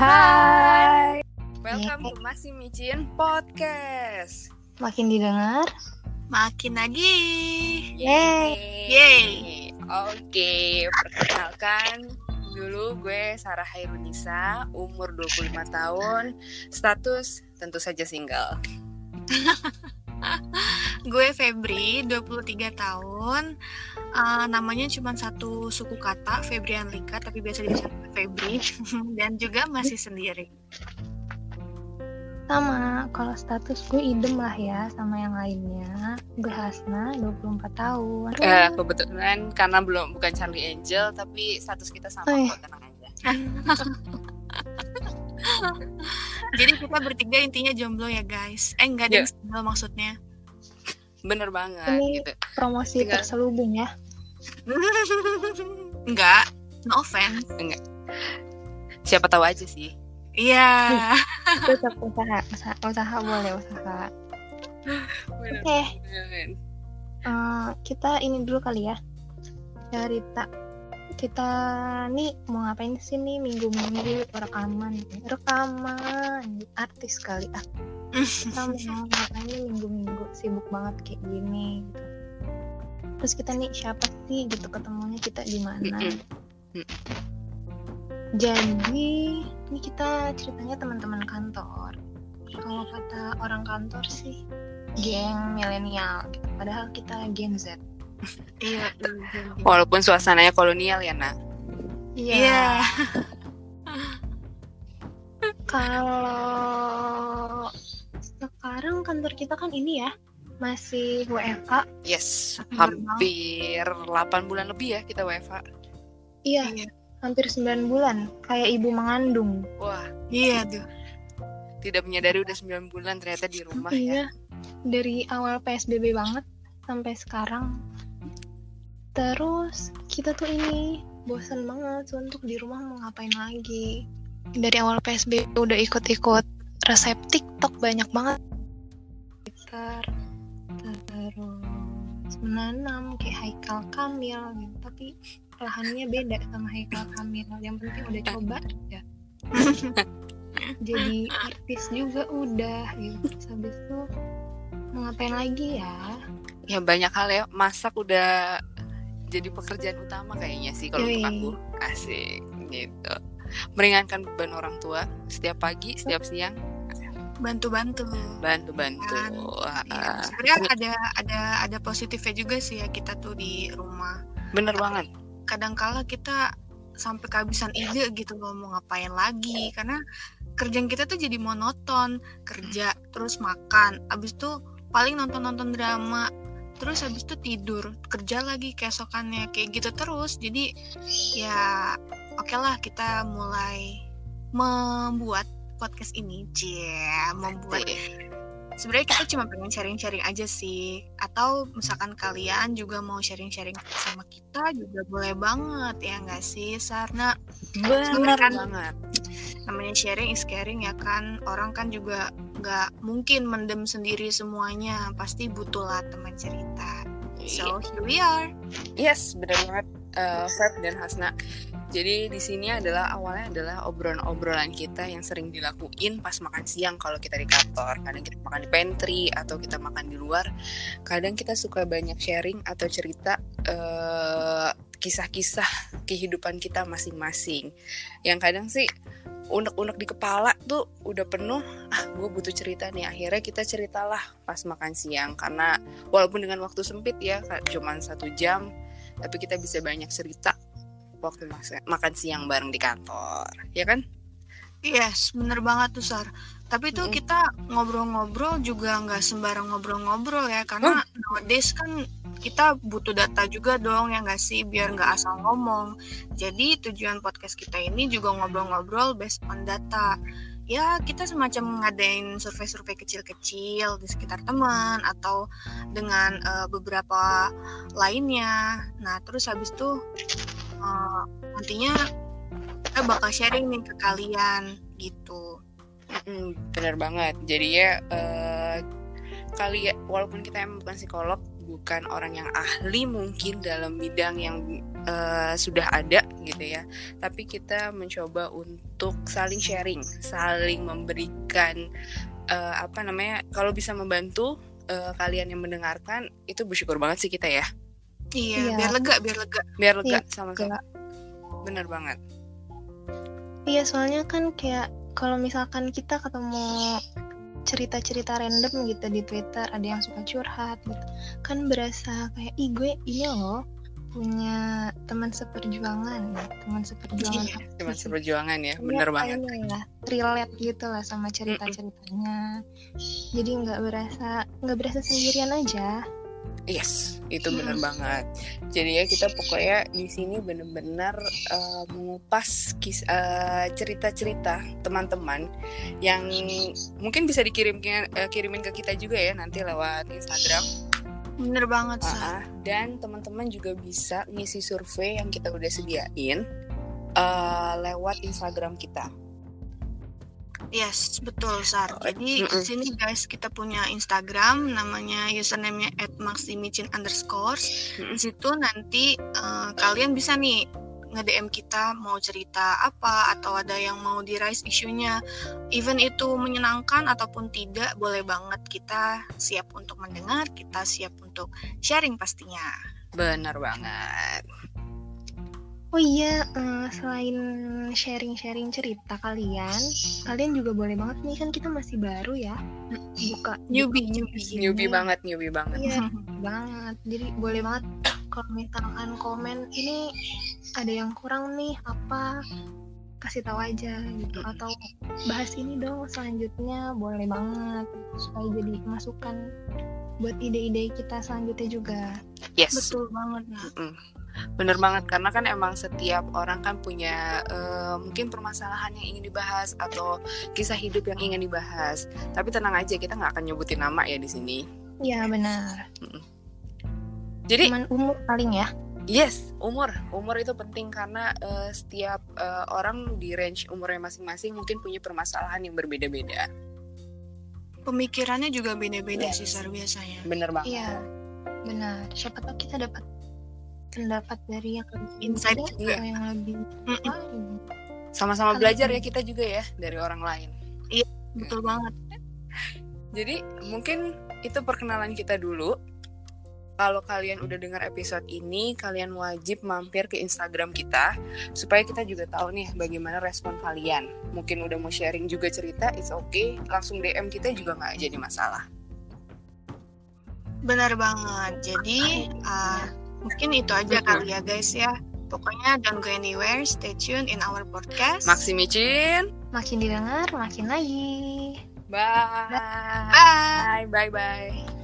Hai. Welcome to Masih Micin Podcast. Makin didengar. Makin lagi. Yeay. Yeay. Oke, perkenalkan dulu gue Sarah Hairunisa, umur 25 tahun, status tentu saja single. Gue Febri, 23 tahun. Uh, namanya cuma satu suku kata, Febrian Lika, tapi biasa disebut Febri. Dan juga masih sendiri. Sama, kalau status gue idem lah ya sama yang lainnya. Gue Hasna, 24 tahun. Eh, kebetulan karena belum bukan Charlie Angel, tapi status kita sama Oh, iya. kok, tenang aja. Jadi kita bertiga intinya jomblo ya guys. Eh enggak ada single maksudnya. Bener banget Ini- gitu. Promosi Tinggal- terselubung ya. enggak, no offense. Siapa tahu aja sih. Iya. Tetap usaha, usaha, usaha boleh usaha. Oke, banget. eh, kita ini dulu kali ya. Cerita. Kita nih mau ngapain sih nih minggu-minggu rekaman? Rekaman, artis kali ah. kita mau ngapain nih minggu-minggu sibuk banget kayak gini gitu. terus kita nih siapa sih gitu ketemunya kita di mana jadi ini kita ceritanya teman-teman kantor kalau kata orang kantor sih geng milenial gitu. padahal kita gen Z Iya. Walaupun suasananya kolonial ya, nak. Iya. kalau sekarang kantor kita kan ini ya masih WFA Yes, hampir 8 bulan lebih ya kita WFH. iya Iya. hampir 9 bulan kayak ibu mengandung Wah, Iya tuh. tidak menyadari udah 9 bulan ternyata di rumah ya. iya dari awal PSBB banget sampai sekarang terus kita tuh ini bosan banget untuk di rumah mau ngapain lagi. Dari awal PSBB udah ikut-ikut resep TikTok banyak banget. Twitter terus menanam kayak Haikal Kamil gitu. tapi lahannya beda sama Haikal Kamil. Yang penting udah coba aja jadi artis juga udah gitu. Terus habis itu mau ngapain lagi ya? Ya banyak hal ya, masak udah jadi pekerjaan utama kayaknya sih kalau untuk Yoi. aku. Asik gitu. Meringankan beban orang tua setiap pagi, setiap siang, Bantu-bantu. bantu-bantu. Kan, Wah, Iya. Sebenarnya ada ada ada positifnya juga sih ya kita tuh di rumah. Bener banget. Kadang-kala kita sampai kehabisan ide gitu loh mau ngapain lagi karena kerjaan kita tuh jadi monoton kerja terus makan abis itu paling nonton-nonton drama terus habis itu tidur kerja lagi keesokannya kayak gitu terus. Jadi ya oke lah kita mulai membuat podcast ini. Cie membuat. Sebenarnya kita cuma pengen sharing-sharing aja sih. Atau misalkan kalian juga mau sharing-sharing sama kita juga boleh banget ya nggak sih Sarna Bener kan- banget. Namanya sharing is caring ya kan orang kan juga nggak mungkin mendem sendiri semuanya pasti butuh lah teman cerita so here we are Yes, benar banget eh, Feb dan Hasna. Jadi di sini adalah awalnya adalah obrolan-obrolan kita yang sering dilakuin pas makan siang kalau kita di kantor. Kadang kita makan di pantry atau kita makan di luar. Kadang kita suka banyak sharing atau cerita eh, kisah-kisah kehidupan kita masing-masing. Yang kadang sih unek-unek di kepala tuh udah penuh ah gue butuh cerita nih. Akhirnya kita ceritalah pas makan siang. Karena walaupun dengan waktu sempit ya cuman satu jam tapi kita bisa banyak cerita waktu makan siang bareng di kantor. Ya kan? Yes bener banget tuh Sar. Tapi tuh Mm-mm. kita ngobrol-ngobrol juga nggak sembarang ngobrol-ngobrol ya karena nowadays kan kita butuh data juga dong ya nggak sih? Biar nggak asal ngomong. Jadi tujuan podcast kita ini juga ngobrol-ngobrol based on data. Ya kita semacam ngadain survei-survei kecil-kecil di sekitar teman atau dengan eh, beberapa lainnya. Nah terus habis itu eh, nantinya kita bakal sharing nih ke kalian gitu. Bener banget. Jadinya eh, kali walaupun kita emang bukan psikolog bukan orang yang ahli mungkin dalam bidang yang uh, sudah ada gitu ya. Tapi kita mencoba untuk saling sharing saling memberikan uh, apa namanya kalau bisa membantu uh, kalian yang mendengarkan itu bersyukur banget sih kita ya. Iya, iya. biar lega biar lega. Biar lega iya, sama-sama. bener banget. Iya soalnya kan kayak kalau misalkan kita ketemu cerita-cerita random gitu di Twitter ada yang suka curhat gitu. Kan berasa kayak ih gue ini loh punya teman seperjuangan teman seperjuangan. Iya, teman seperjuangan ya bener ya, banget. ya relate gitu lah sama cerita ceritanya jadi nggak berasa nggak berasa sendirian aja Yes, itu benar hmm. banget. Jadi ya kita pokoknya di sini benar-benar uh, mengupas kis, uh, cerita-cerita teman-teman yang mungkin bisa dikirimkan uh, kirimin ke kita juga ya nanti lewat Instagram. Bener banget, uh, uh, Dan teman-teman juga bisa ngisi survei yang kita udah sediain uh, lewat Instagram kita. Yes, betul Sar. Jadi mm -mm. sini guys kita punya Instagram namanya username-nya @maximicin underscore. Mm Di situ nanti uh, kalian bisa nih nge-DM kita mau cerita apa atau ada yang mau di rise isunya. Even itu menyenangkan ataupun tidak, boleh banget kita siap untuk mendengar, kita siap untuk sharing pastinya. Benar banget. Oh iya, uh, selain sharing-sharing cerita kalian, kalian juga boleh banget nih kan kita masih baru ya, buka newbie, newbie, newbie banget, newbie banget. Iya, banget. Jadi boleh banget kalau misalkan komen ini ada yang kurang nih apa kasih tahu aja gitu atau bahas ini dong selanjutnya boleh banget supaya jadi masukan buat ide-ide kita selanjutnya juga. Yes. Betul banget. Mm -mm Bener banget karena kan emang setiap orang kan punya uh, mungkin permasalahan yang ingin dibahas atau kisah hidup yang ingin dibahas. Tapi tenang aja kita nggak akan nyebutin nama ya di sini. Iya benar. Jadi Cuman umur paling ya. Yes, umur. Umur itu penting karena uh, setiap uh, orang di range umurnya masing-masing mungkin punya permasalahan yang berbeda-beda. Pemikirannya juga beda-beda yes. sih Sar biasanya. Bener banget. Iya, benar. Siapa tahu kita dapat pendapat dari yang lebih insight juga yang lebih sama-sama belajar ya kita juga ya dari orang lain iya betul banget jadi mungkin itu perkenalan kita dulu kalau kalian udah dengar episode ini, kalian wajib mampir ke Instagram kita supaya kita juga tahu nih bagaimana respon kalian. Mungkin udah mau sharing juga cerita, it's okay. Langsung DM kita juga nggak jadi masalah. Benar banget. Jadi uh, Mungkin itu aja kali ya guys ya. Pokoknya don't go anywhere, stay tuned in our podcast. Makin micin. Makin didengar, makin lagi. Bye. Bye. Bye bye. bye.